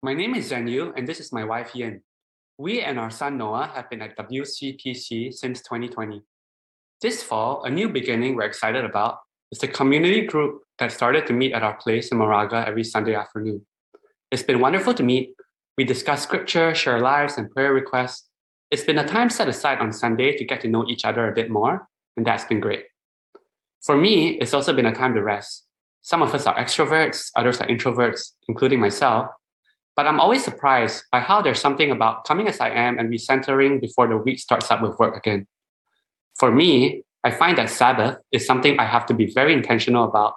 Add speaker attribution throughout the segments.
Speaker 1: My name is Yu, and this is my wife Yin. We and our son Noah have been at WCPC since 2020. This fall, a new beginning we're excited about is the community group that started to meet at our place in Moraga every Sunday afternoon. It's been wonderful to meet. We discuss scripture, share lives, and prayer requests. It's been a time set aside on Sunday to get to know each other a bit more, and that's been great. For me, it's also been a time to rest. Some of us are extroverts, others are introverts, including myself. But I'm always surprised by how there's something about coming as I am and recentering before the week starts up with work again. For me, I find that Sabbath is something I have to be very intentional about.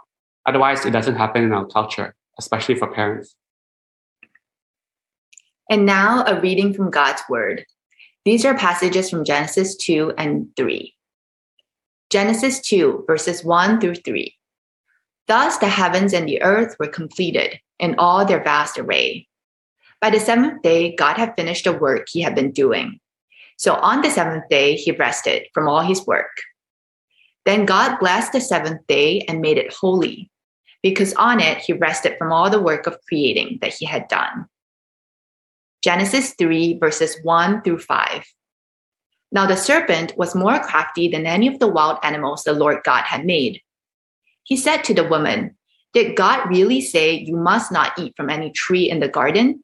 Speaker 1: Otherwise, it doesn't happen in our culture, especially for parents.
Speaker 2: And now a reading from God's Word. These are passages from Genesis 2 and 3. Genesis 2, verses 1 through 3. Thus the heavens and the earth were completed in all their vast array. By the seventh day, God had finished the work he had been doing. So on the seventh day, he rested from all his work. Then God blessed the seventh day and made it holy, because on it he rested from all the work of creating that he had done. Genesis 3, verses 1 through 5. Now the serpent was more crafty than any of the wild animals the Lord God had made. He said to the woman, Did God really say you must not eat from any tree in the garden?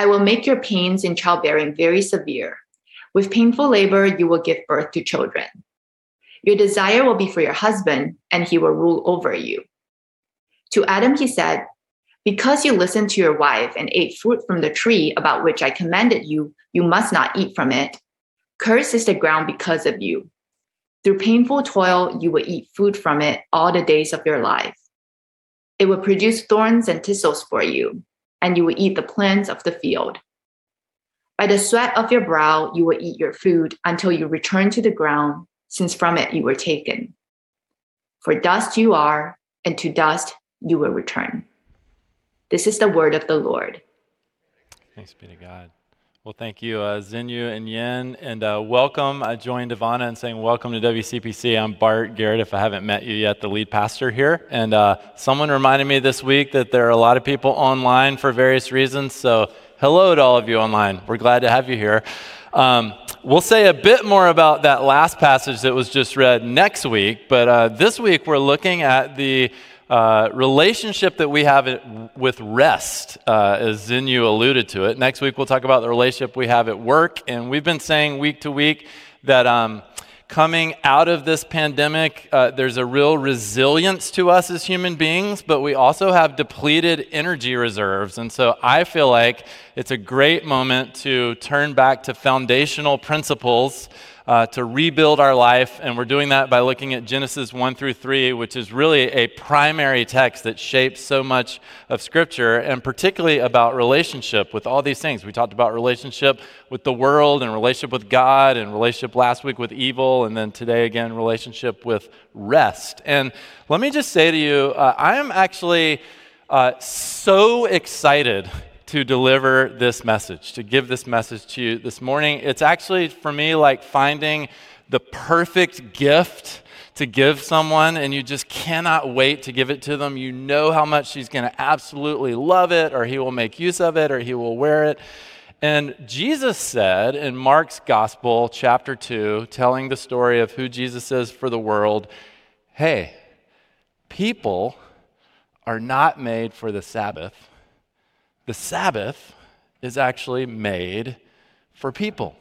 Speaker 2: I will make your pains in childbearing very severe. With painful labor, you will give birth to children. Your desire will be for your husband, and he will rule over you. To Adam, he said, Because you listened to your wife and ate fruit from the tree about which I commanded you, you must not eat from it. Cursed is the ground because of you. Through painful toil, you will eat food from it all the days of your life. It will produce thorns and thistles for you, and you will eat the plants of the field. By the sweat of your brow, you will eat your food until you return to the ground, since from it you were taken. For dust you are, and to dust you will return. This is the word of the Lord.
Speaker 3: Thanks be to God. Well, thank you, uh, Xinyu and Yin, and uh, welcome. I joined Ivana in saying welcome to WCPC. I'm Bart Garrett, if I haven't met you yet, the lead pastor here. And uh, someone reminded me this week that there are a lot of people online for various reasons. So, hello to all of you online. We're glad to have you here. Um, we'll say a bit more about that last passage that was just read next week, but uh, this week we're looking at the uh, relationship that we have with rest, uh, as Xinyu alluded to it. Next week, we'll talk about the relationship we have at work. And we've been saying week to week that um, coming out of this pandemic, uh, there's a real resilience to us as human beings, but we also have depleted energy reserves. And so I feel like it's a great moment to turn back to foundational principles uh, to rebuild our life. And we're doing that by looking at Genesis 1 through 3, which is really a primary text that shapes so much of Scripture, and particularly about relationship with all these things. We talked about relationship with the world, and relationship with God, and relationship last week with evil, and then today again, relationship with rest. And let me just say to you, uh, I am actually uh, so excited to deliver this message, to give this message to you this morning. It's actually, for me, like finding the perfect gift to give someone, and you just cannot wait to give it to them. You know how much she's going to absolutely love it, or he will make use of it, or he will wear it. And Jesus said in Mark's Gospel, chapter 2, telling the story of who Jesus is for the world hey, people are not made for the Sabbath the Sabbath is actually made for people.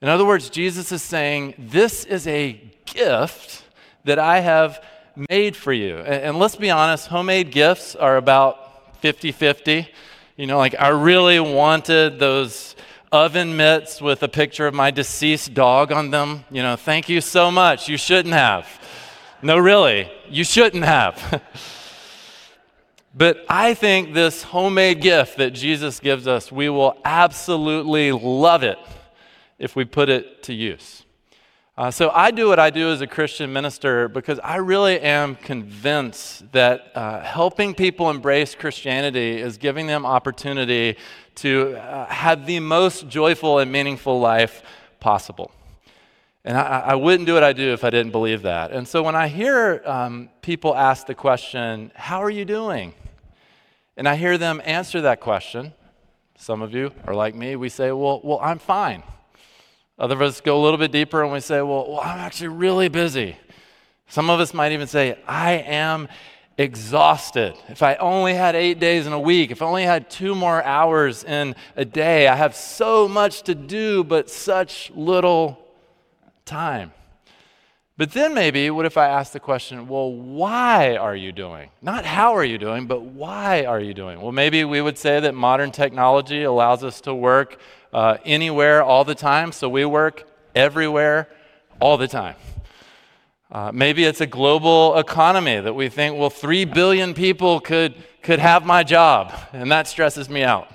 Speaker 3: In other words, Jesus is saying, This is a gift that I have made for you. And, and let's be honest, homemade gifts are about 50 50. You know, like I really wanted those oven mitts with a picture of my deceased dog on them. You know, thank you so much. You shouldn't have. No, really, you shouldn't have. But I think this homemade gift that Jesus gives us, we will absolutely love it if we put it to use. Uh, so I do what I do as a Christian minister because I really am convinced that uh, helping people embrace Christianity is giving them opportunity to uh, have the most joyful and meaningful life possible. And I, I, wouldn't do what I do if I didn't believe that. And so when I hear um, people ask the question, How are you doing? And I hear them answer that question. Some of you are like me, we say, Well, well I'm fine. Other of us go a little bit deeper and we say, well, well, I'm actually really busy. Some of us might even say, I am exhausted. If I only had eight days in a week, if I only had two more hours in a day, I have so much to do, but such little time. But then maybe, what if I ask the question, well, why are you doing? Not how are you doing, but why are you doing? Well, maybe we would say that modern technology allows us to work uh, anywhere all the time, so we work everywhere all the time. Uh, maybe it's a global economy that we think, well, three billion people could, could have my job, and that stresses me out.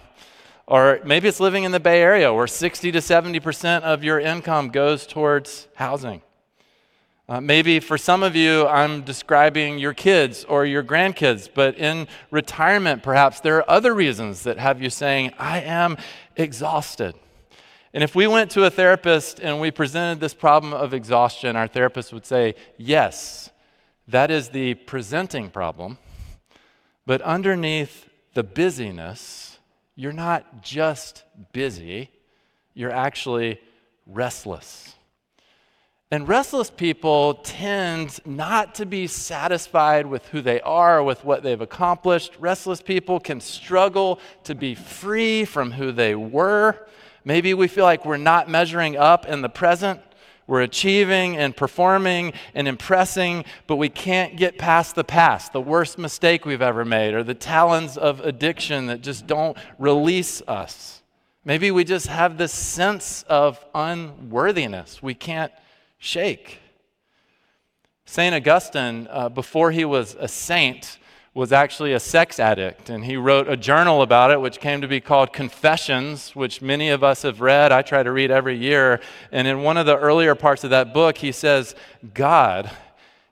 Speaker 3: Or maybe it's living in the Bay Area where 60 to 70% of your income goes towards housing. Uh, maybe for some of you, I'm describing your kids or your grandkids, but in retirement, perhaps there are other reasons that have you saying, I am exhausted. And if we went to a therapist and we presented this problem of exhaustion, our therapist would say, Yes, that is the presenting problem. But underneath the busyness, you're not just busy, you're actually restless. And restless people tend not to be satisfied with who they are, with what they've accomplished. Restless people can struggle to be free from who they were. Maybe we feel like we're not measuring up in the present. We're achieving and performing and impressing, but we can't get past the past, the worst mistake we've ever made, or the talons of addiction that just don't release us. Maybe we just have this sense of unworthiness. We can't shake. St. Augustine, uh, before he was a saint, was actually a sex addict, and he wrote a journal about it, which came to be called Confessions, which many of us have read. I try to read every year. And in one of the earlier parts of that book, he says, God,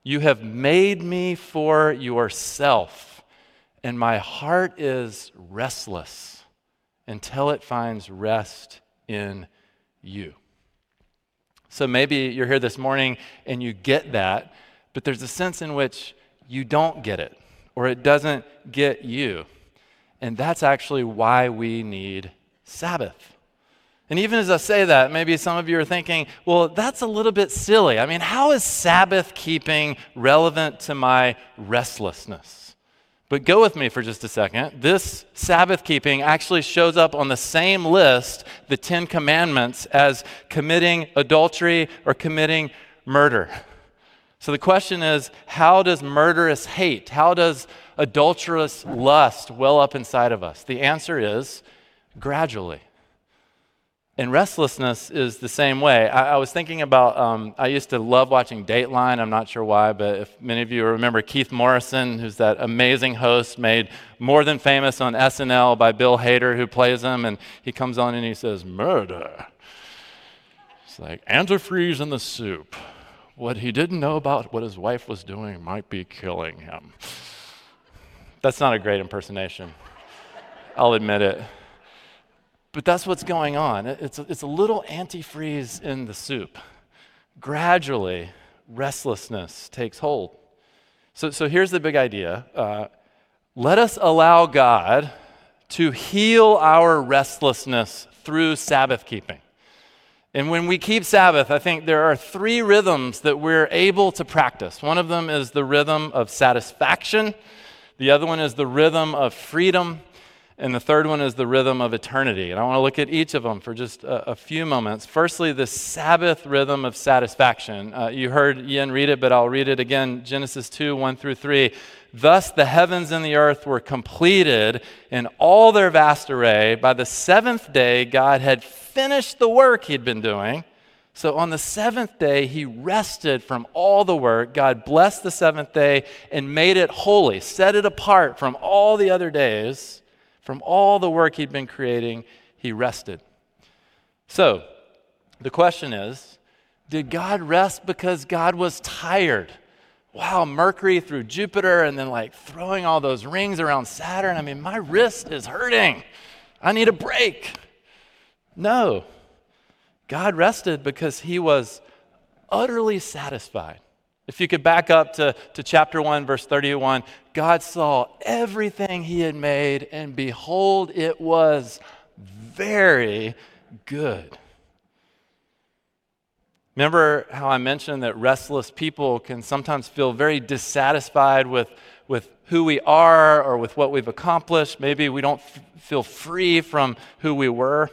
Speaker 3: you have made me for yourself, and my heart is restless until it finds rest in you. So maybe you're here this morning and you get that, but there's a sense in which you don't get it or it doesn't get you. And that's actually why we need Sabbath. And even as I say that, maybe some of you are thinking, well, that's a little bit silly. I mean, how is Sabbath keeping relevant to my restlessness? But go with me for just a second. This Sabbath keeping actually shows up on the same list, the Ten Commandments, as committing adultery or committing murder. So the question is how does murderous hate, how does adulterous lust well up inside of us? The answer is gradually. And restlessness is the same way. I, I was thinking about, um, I used to love watching Dateline. I'm not sure why, but if many of you remember Keith Morrison, who's that amazing host made more than famous on SNL by Bill Hader, who plays him, and he comes on and he says, Murder. It's like antifreeze in the soup. What he didn't know about what his wife was doing might be killing him. That's not a great impersonation. I'll admit it. But that's what's going on. It's a, it's a little antifreeze in the soup. Gradually, restlessness takes hold. So, so here's the big idea uh, let us allow God to heal our restlessness through Sabbath keeping. And when we keep Sabbath, I think there are three rhythms that we're able to practice. One of them is the rhythm of satisfaction, the other one is the rhythm of freedom, and the third one is the rhythm of eternity. And I want to look at each of them for just a, a few moments. Firstly, the Sabbath rhythm of satisfaction. Uh, you heard Ian read it, but I'll read it again Genesis 2 1 through 3. Thus the heavens and the earth were completed in all their vast array. By the seventh day, God had finished the work he'd been doing. So on the seventh day, he rested from all the work. God blessed the seventh day and made it holy, set it apart from all the other days, from all the work he'd been creating. He rested. So the question is did God rest because God was tired? Wow, Mercury through Jupiter and then like throwing all those rings around Saturn. I mean, my wrist is hurting. I need a break. No. God rested because he was utterly satisfied. If you could back up to, to chapter 1, verse 31, God saw everything he had made, and behold, it was very good. Remember how I mentioned that restless people can sometimes feel very dissatisfied with, with who we are or with what we've accomplished? Maybe we don't f- feel free from who we were.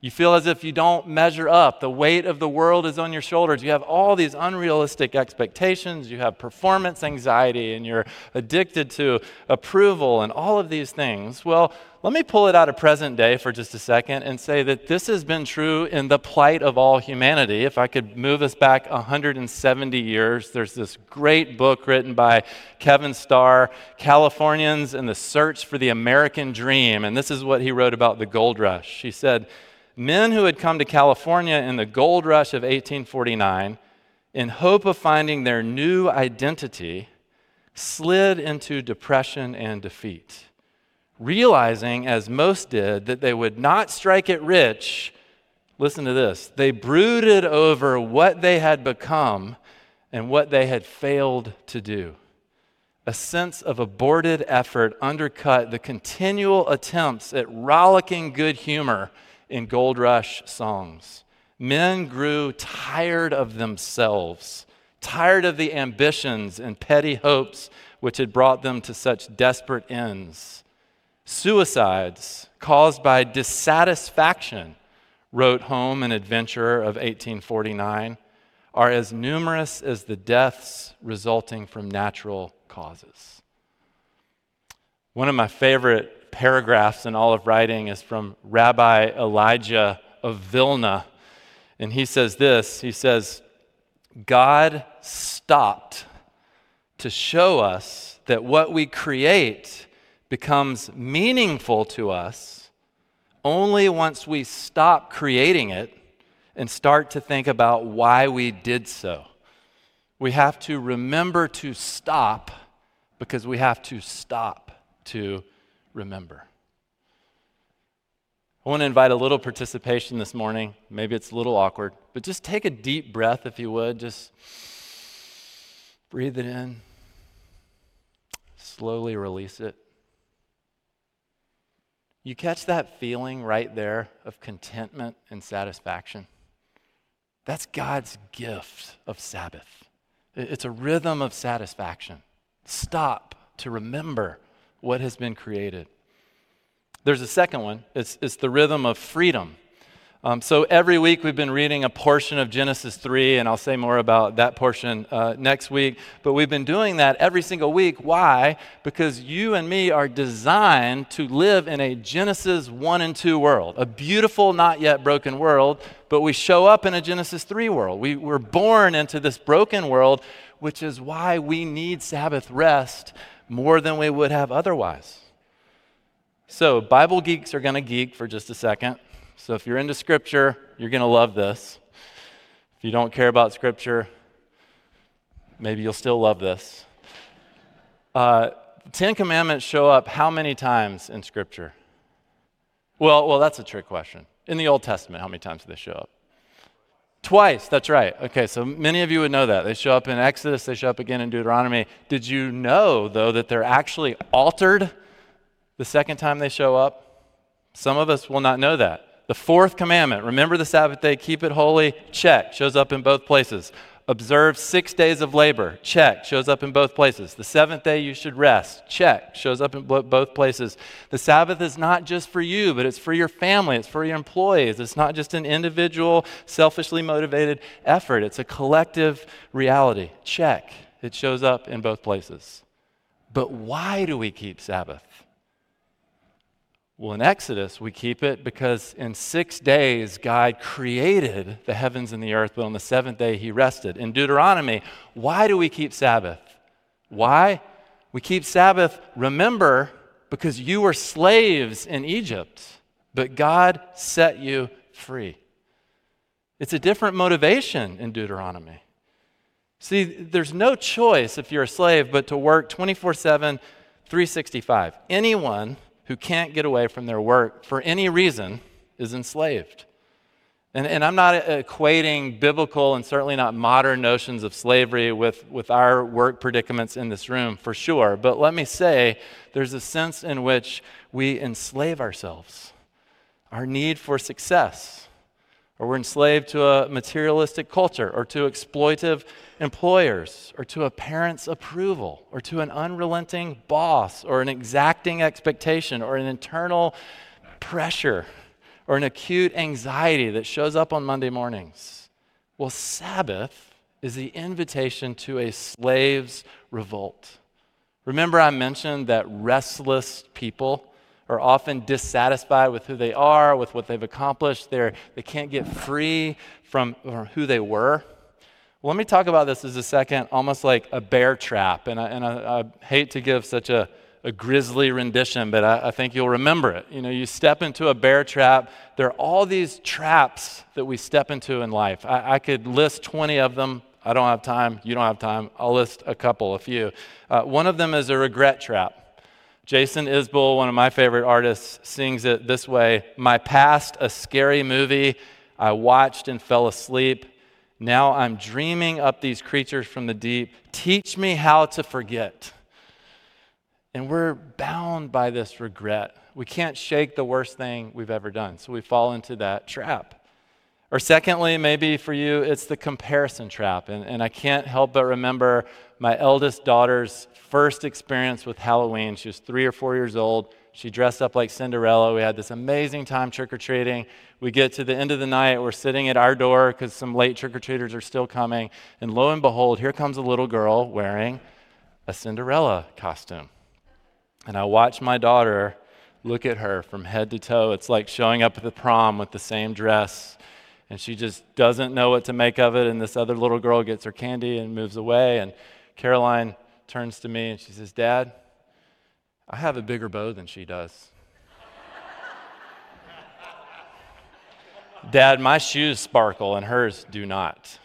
Speaker 3: You feel as if you don't measure up. The weight of the world is on your shoulders. You have all these unrealistic expectations. You have performance anxiety, and you're addicted to approval and all of these things. Well, let me pull it out of present day for just a second and say that this has been true in the plight of all humanity. If I could move us back 170 years, there's this great book written by Kevin Starr, Californians and the Search for the American Dream. And this is what he wrote about the gold rush. He said, Men who had come to California in the gold rush of 1849 in hope of finding their new identity slid into depression and defeat, realizing, as most did, that they would not strike it rich. Listen to this. They brooded over what they had become and what they had failed to do. A sense of aborted effort undercut the continual attempts at rollicking good humor in Gold Rush songs. Men grew tired of themselves, tired of the ambitions and petty hopes which had brought them to such desperate ends. Suicides caused by dissatisfaction, wrote Home, an adventurer of 1849, are as numerous as the deaths resulting from natural causes. One of my favorite paragraphs in all of writing is from Rabbi Elijah of Vilna. And he says this He says, God stopped to show us that what we create becomes meaningful to us only once we stop creating it and start to think about why we did so. We have to remember to stop because we have to stop to remember. I want to invite a little participation this morning. Maybe it's a little awkward, but just take a deep breath if you would. Just breathe it in, slowly release it. You catch that feeling right there of contentment and satisfaction? That's God's gift of Sabbath. It's a rhythm of satisfaction. Stop to remember what has been created. There's a second one it's, it's the rhythm of freedom. Um, so every week we've been reading a portion of Genesis 3, and I'll say more about that portion uh, next week. But we've been doing that every single week. Why? Because you and me are designed to live in a Genesis 1 and 2 world, a beautiful, not yet broken world, but we show up in a Genesis 3 world. We, we're born into this broken world, which is why we need Sabbath rest more than we would have otherwise. So, Bible geeks are going to geek for just a second. So, if you're into Scripture, you're going to love this. If you don't care about Scripture, maybe you'll still love this. Uh, Ten Commandments show up how many times in Scripture? Well, well, that's a trick question. In the Old Testament, how many times do they show up? Twice, that's right. Okay, so many of you would know that. They show up in Exodus, they show up again in Deuteronomy. Did you know, though, that they're actually altered the second time they show up? Some of us will not know that. The fourth commandment, remember the Sabbath day, keep it holy, check, shows up in both places. Observe six days of labor. Check. Shows up in both places. The seventh day you should rest. Check. Shows up in both places. The Sabbath is not just for you, but it's for your family. It's for your employees. It's not just an individual, selfishly motivated effort. It's a collective reality. Check. It shows up in both places. But why do we keep Sabbath? Well, in Exodus, we keep it because in six days, God created the heavens and the earth, but on the seventh day, He rested. In Deuteronomy, why do we keep Sabbath? Why? We keep Sabbath, remember, because you were slaves in Egypt, but God set you free. It's a different motivation in Deuteronomy. See, there's no choice if you're a slave but to work 24 7, 365. Anyone who can't get away from their work for any reason is enslaved. And, and, I'm not equating biblical and certainly not modern notions of slavery with, with our work predicaments in this room for sure. But let me say, there's a sense in which we enslave ourselves, our need for success, or we're enslaved to a materialistic culture, or to exploitive employers, or to a parent's approval, or to an unrelenting boss, or an exacting expectation, or an internal pressure, or an acute anxiety that shows up on Monday mornings. Well, Sabbath is the invitation to a slave's revolt. Remember, I mentioned that restless people are often dissatisfied with who they are, with what they've accomplished. They're, they can't get free from who they were. Let me talk about this as a second, almost like a bear trap. And I, and I, I hate to give such a, a grisly rendition, but I, I, think you'll remember it. You know, you step into a bear trap. There are all these traps that we step into in life. I, I could list 20 of them. I don't have time. You don't have time. I'll list a couple, a few. Uh, one of them is a regret trap. Jason Isbell, one of my favorite artists, sings it this way My past, a scary movie I watched and fell asleep. Now I'm dreaming up these creatures from the deep. Teach me how to forget. And we're bound by this regret. We can't shake the worst thing we've ever done. So we fall into that trap. Or, secondly, maybe for you, it's the comparison trap. And, and I can't help but remember my eldest daughter's first experience with Halloween. She was three or four years old. She dressed up like Cinderella. We had this amazing time trick or treating. We get to the end of the night, we're sitting at our door because some late trick or treaters are still coming. And lo and behold, here comes a little girl wearing a Cinderella costume. And I watch my daughter look at her from head to toe. It's like showing up at the prom with the same dress. And she just doesn't know what to make of it. And this other little girl gets her candy and moves away. And Caroline turns to me and she says, Dad, I have a bigger bow than she does. Dad, my shoes sparkle and hers do not.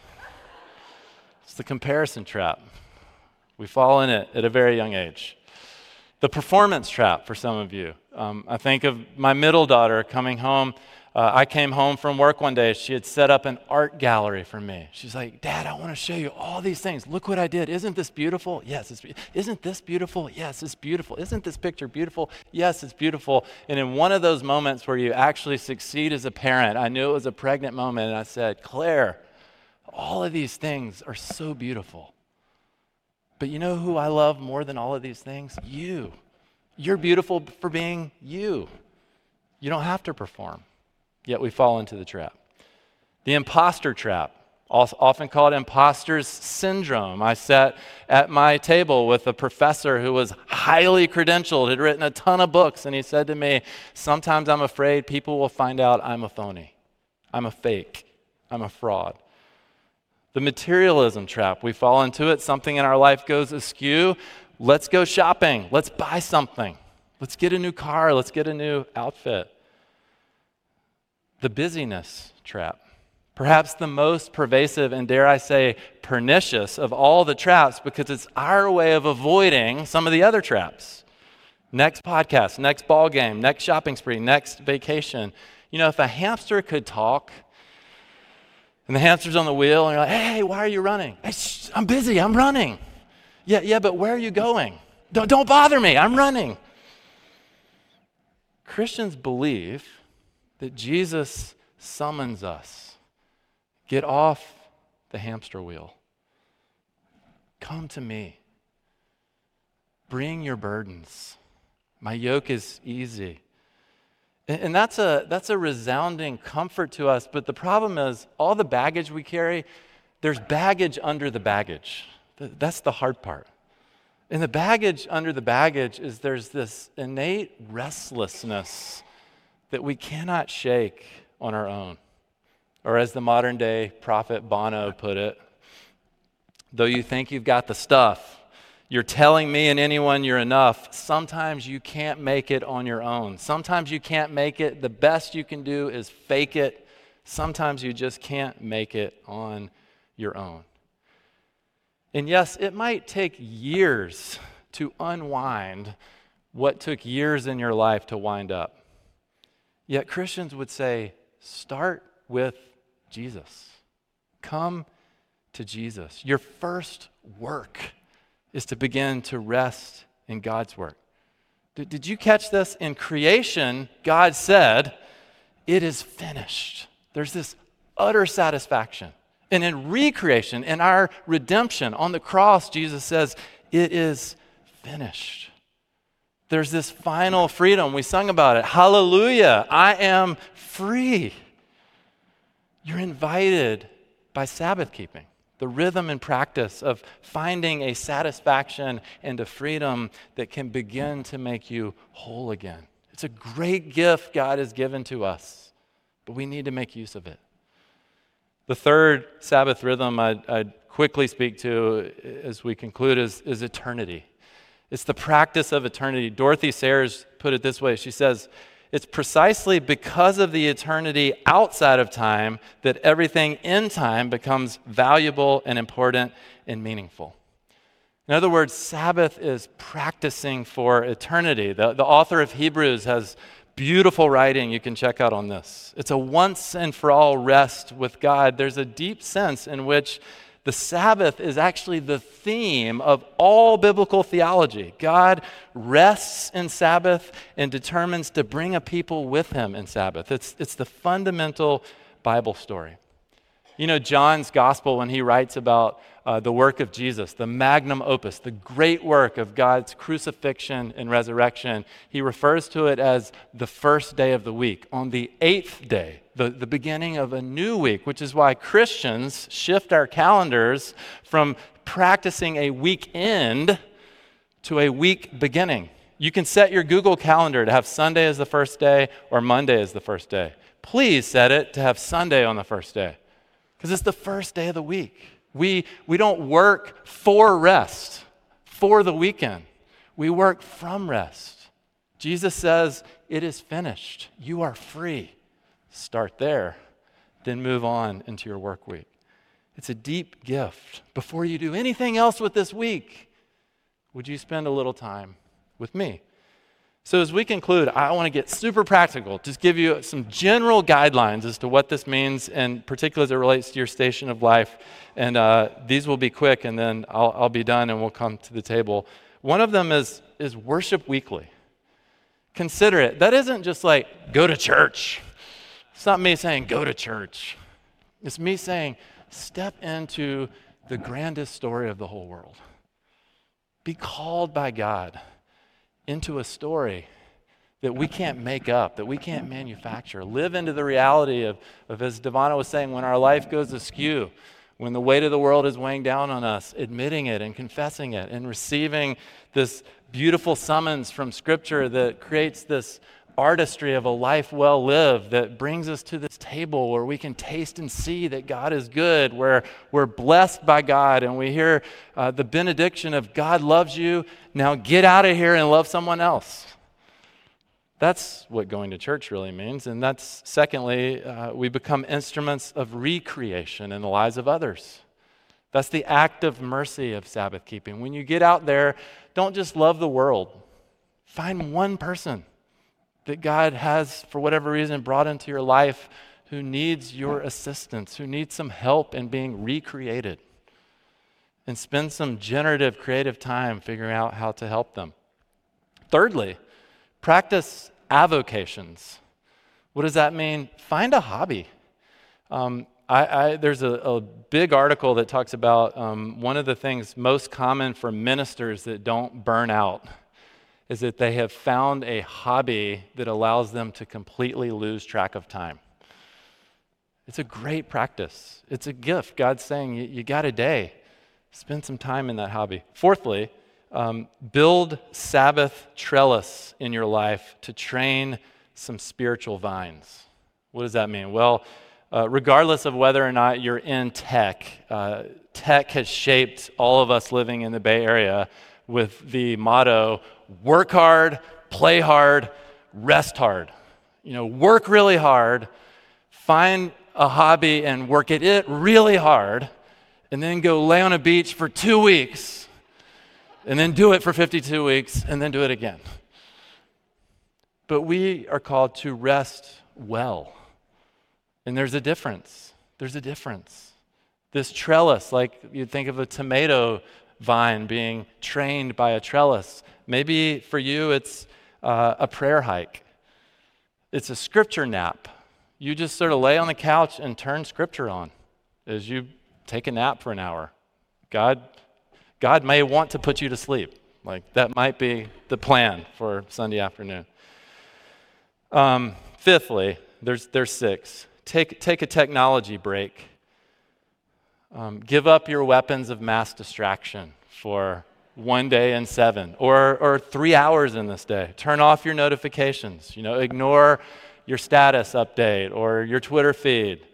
Speaker 3: It's the comparison trap. We fall in it at a very young age. The performance trap for some of you. Um, I think of my middle daughter coming home uh, I came home from work one day. She had set up an art gallery for me. She's like, Dad, I want to show you all these things. Look what I did. Isn't this beautiful? Yes, it's be- Isn't this beautiful? Yes, it's beautiful. Isn't this picture beautiful? Yes, it's beautiful. And in one of those moments where you actually succeed as a parent, I knew it was a pregnant moment, and I said, Claire, all of these things are so beautiful. But you know who I love more than all of these things? You. You're beautiful for being you. You don't have to perform yet we fall into the trap. The imposter trap, often called imposter's syndrome. I sat at my table with a professor who was highly credentialed, had written a ton of books, and he said to me, Sometimes I'm afraid people will find out I'm a phony, I'm a fake, I'm a fraud. The materialism trap, we fall into it. Something in our life goes askew. Let's go shopping. Let's buy something. Let's get a new car. Let's get a new outfit the busyness trap. Perhaps the most pervasive and, dare I say, pernicious of all the traps because it's our way of avoiding some of the other traps. Next podcast, next ball game, next shopping spree, next vacation. You know, if a hamster could talk, and the hamster's on the wheel, and you're like, hey, why are you running? Hey, shh, I'm busy, I'm running. Yeah, yeah, but where are you going? Don't, don't bother me, I'm running. Christians believe that Jesus summons us get off the hamster wheel. Come to me. Bring your burdens. My yoke is easy. And that's a, that's a resounding comfort to us. But the problem is, all the baggage we carry, there's baggage under the baggage. That's the hard part. And the baggage under the baggage is there's this innate restlessness that we cannot shake on our own. Or, as the modern day prophet Bono put it, though you think you've got the stuff, you're telling me and anyone you're enough. Sometimes you can't make it on your own. Sometimes you can't make it. The best you can do is fake it. Sometimes you just can't make it on your own. And yes, it might take years to unwind what took years in your life to wind up. Yet Christians would say, start with Jesus. Come to Jesus. Your first work is to begin to rest in God's work. Did, did you catch this? In creation, God said, It is finished. There's this utter satisfaction. And in recreation, in our redemption on the cross, Jesus says, It is finished. There's this final freedom. We sung about it. Hallelujah. I am free. You're invited by Sabbath keeping, the rhythm and practice of finding a satisfaction and a freedom that can begin to make you whole again. It's a great gift God has given to us, but we need to make use of it. The third Sabbath rhythm I'd, I'd quickly speak to as we conclude is, is eternity. It's the practice of eternity. Dorothy Sayers put it this way She says, It's precisely because of the eternity outside of time that everything in time becomes valuable and important and meaningful. In other words, Sabbath is practicing for eternity. The, the author of Hebrews has beautiful writing you can check out on this. It's a once and for all rest with God. There's a deep sense in which the Sabbath is actually the theme of all biblical theology. God rests in Sabbath and determines to bring a people with him in Sabbath. It's, it's the fundamental Bible story. You know, John's gospel, when he writes about uh, the work of Jesus, the magnum opus, the great work of God's crucifixion and resurrection, he refers to it as the first day of the week. On the eighth day, the, the beginning of a new week, which is why Christians shift our calendars from practicing a weekend to a week beginning. You can set your Google Calendar to have Sunday as the first day or Monday as the first day. Please set it to have Sunday on the first day because it's the first day of the week. We, we don't work for rest, for the weekend. We work from rest. Jesus says, It is finished. You are free. Start there, then move on into your work week. It's a deep gift. Before you do anything else with this week, would you spend a little time with me? So, as we conclude, I want to get super practical, just give you some general guidelines as to what this means, and particularly as it relates to your station of life. And uh, these will be quick, and then I'll, I'll be done and we'll come to the table. One of them is, is worship weekly. Consider it. That isn't just like go to church, it's not me saying go to church. It's me saying step into the grandest story of the whole world. Be called by God into a story that we can't make up, that we can't manufacture. Live into the reality of, of, as Devana was saying, when our life goes askew, when the weight of the world is weighing down on us, admitting it and confessing it and receiving this beautiful summons from Scripture that creates this artistry of a life well lived that brings us to this table where we can taste and see that God is good, where we're blessed by God, and we hear uh, the benediction of God loves you. Now get out of here and love someone else. That's what going to church really means. And that's, secondly, uh, we become instruments of recreation in the lives of others. That's the act of mercy of Sabbath keeping. When you get out there, don't just love the world, find one person that God has, for whatever reason, brought into your life who needs your assistance, who needs some help in being recreated. And spend some generative, creative time figuring out how to help them. Thirdly, practice avocations. What does that mean? Find a hobby. Um, I, I, there's a, a, big article that talks about um, one of the things most common for ministers that don't burn out is that they have found a hobby that allows them to completely lose track of time. It's a great practice. It's a gift. God's saying, you, you got a day. Spend some time in that hobby. Fourthly, um, build Sabbath trellis in your life to train some spiritual vines. What does that mean? Well, uh, regardless of whether or not you're in tech, uh, tech has shaped all of us living in the Bay Area with the motto work hard, play hard, rest hard. You know, work really hard, find a hobby and work at it really hard, and then go lay on a beach for two weeks, and then do it for 52 weeks, and then do it again. But we are called to rest well. And there's a difference. There's a difference. This trellis, like you'd think of a tomato vine being trained by a trellis. Maybe for you it's uh, a prayer hike, it's a scripture nap. You just sort of lay on the couch and turn scripture on as you take a nap for an hour. God, God may want to put you to sleep. Like that might be the plan for Sunday afternoon. Um, fifthly, there's, there's six. Take, take a technology break. Um, give up your weapons of mass distraction for one day in seven or, or three hours in this day. Turn off your notifications. You know, ignore your status update or your Twitter feed.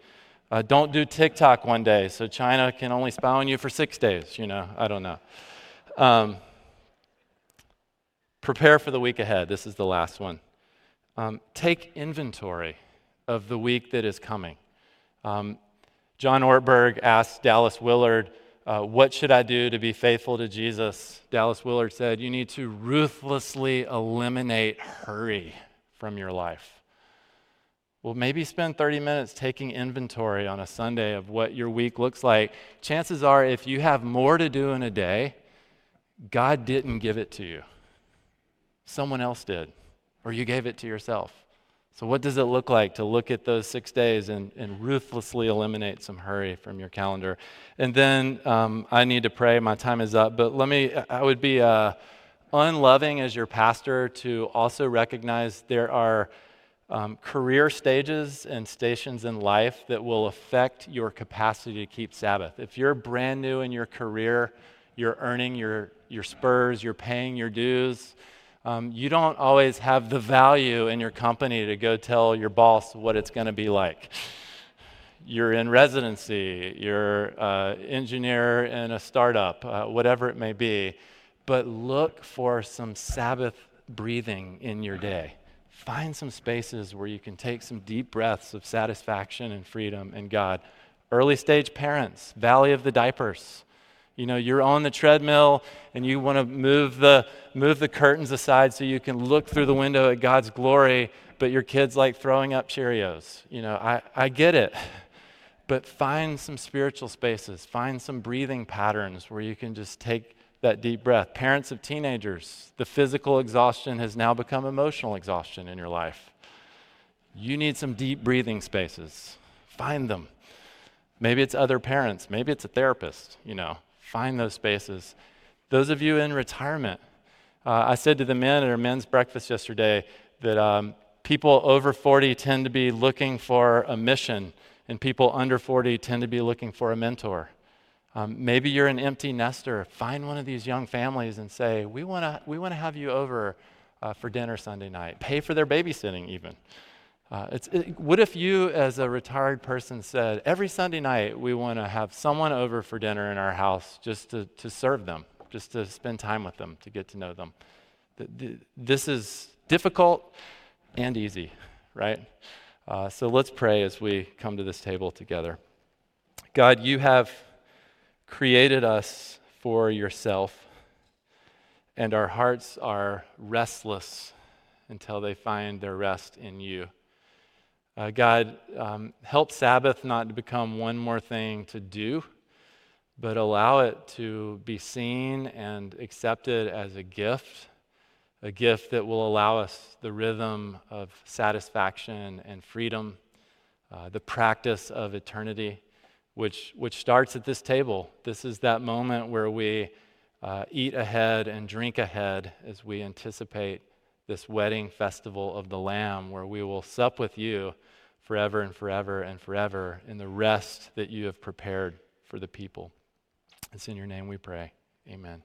Speaker 3: Uh, don't do TikTok one day so China can only spy on you for six days. You know, I don't know. Um, prepare for the week ahead. This is the last one. Um, take inventory of the week that is coming. Um, John Ortberg asked Dallas Willard, uh, What should I do to be faithful to Jesus? Dallas Willard said, You need to ruthlessly eliminate hurry from your life. Well, maybe spend 30 minutes taking inventory on a Sunday of what your week looks like. Chances are, if you have more to do in a day, God didn't give it to you. Someone else did, or you gave it to yourself. So, what does it look like to look at those six days and, and ruthlessly eliminate some hurry from your calendar? And then um, I need to pray. My time is up. But let me, I would be uh, unloving as your pastor to also recognize there are um, career stages and stations in life that will affect your capacity to keep Sabbath. If you're brand new in your career, you're earning your, your spurs, you're paying your dues um, you don't always have the value in your company to go tell your boss what it's going to be like. You're in residency, you're an uh, engineer in a startup, uh, whatever it may be, but look for some Sabbath breathing in your day. Find some spaces where you can take some deep breaths of satisfaction and freedom in God. Early stage parents, Valley of the Diapers. You know, you're on the treadmill and you want to move the, move the curtains aside so you can look through the window at God's glory, but your kid's like throwing up Cheerios. You know, I, I get it. But find some spiritual spaces, find some breathing patterns where you can just take that deep breath. Parents of teenagers, the physical exhaustion has now become emotional exhaustion in your life. You need some deep breathing spaces. Find them. Maybe it's other parents, maybe it's a therapist, you know. Find those spaces. Those of you in retirement, uh, I said to the men at our men's breakfast yesterday that um, people over 40 tend to be looking for a mission, and people under 40 tend to be looking for a mentor. Um, maybe you're an empty nester. Find one of these young families and say, We want to we wanna have you over uh, for dinner Sunday night. Pay for their babysitting, even. Uh, it, what if you, as a retired person, said, every Sunday night we want to have someone over for dinner in our house just to, to serve them, just to spend time with them, to get to know them? The, the, this is difficult and easy, right? Uh, so let's pray as we come to this table together. God, you have created us for yourself, and our hearts are restless until they find their rest in you. Uh, God, um, help Sabbath not to become one more thing to do, but allow it to be seen and accepted as a gift, a gift that will allow us the rhythm of satisfaction and freedom, uh, the practice of eternity, which, which starts at this table. This is that moment where we uh, eat ahead and drink ahead as we anticipate this wedding festival of the Lamb, where we will sup with you forever and forever and forever in the rest that you have prepared for the people. It's in your name we pray. Amen.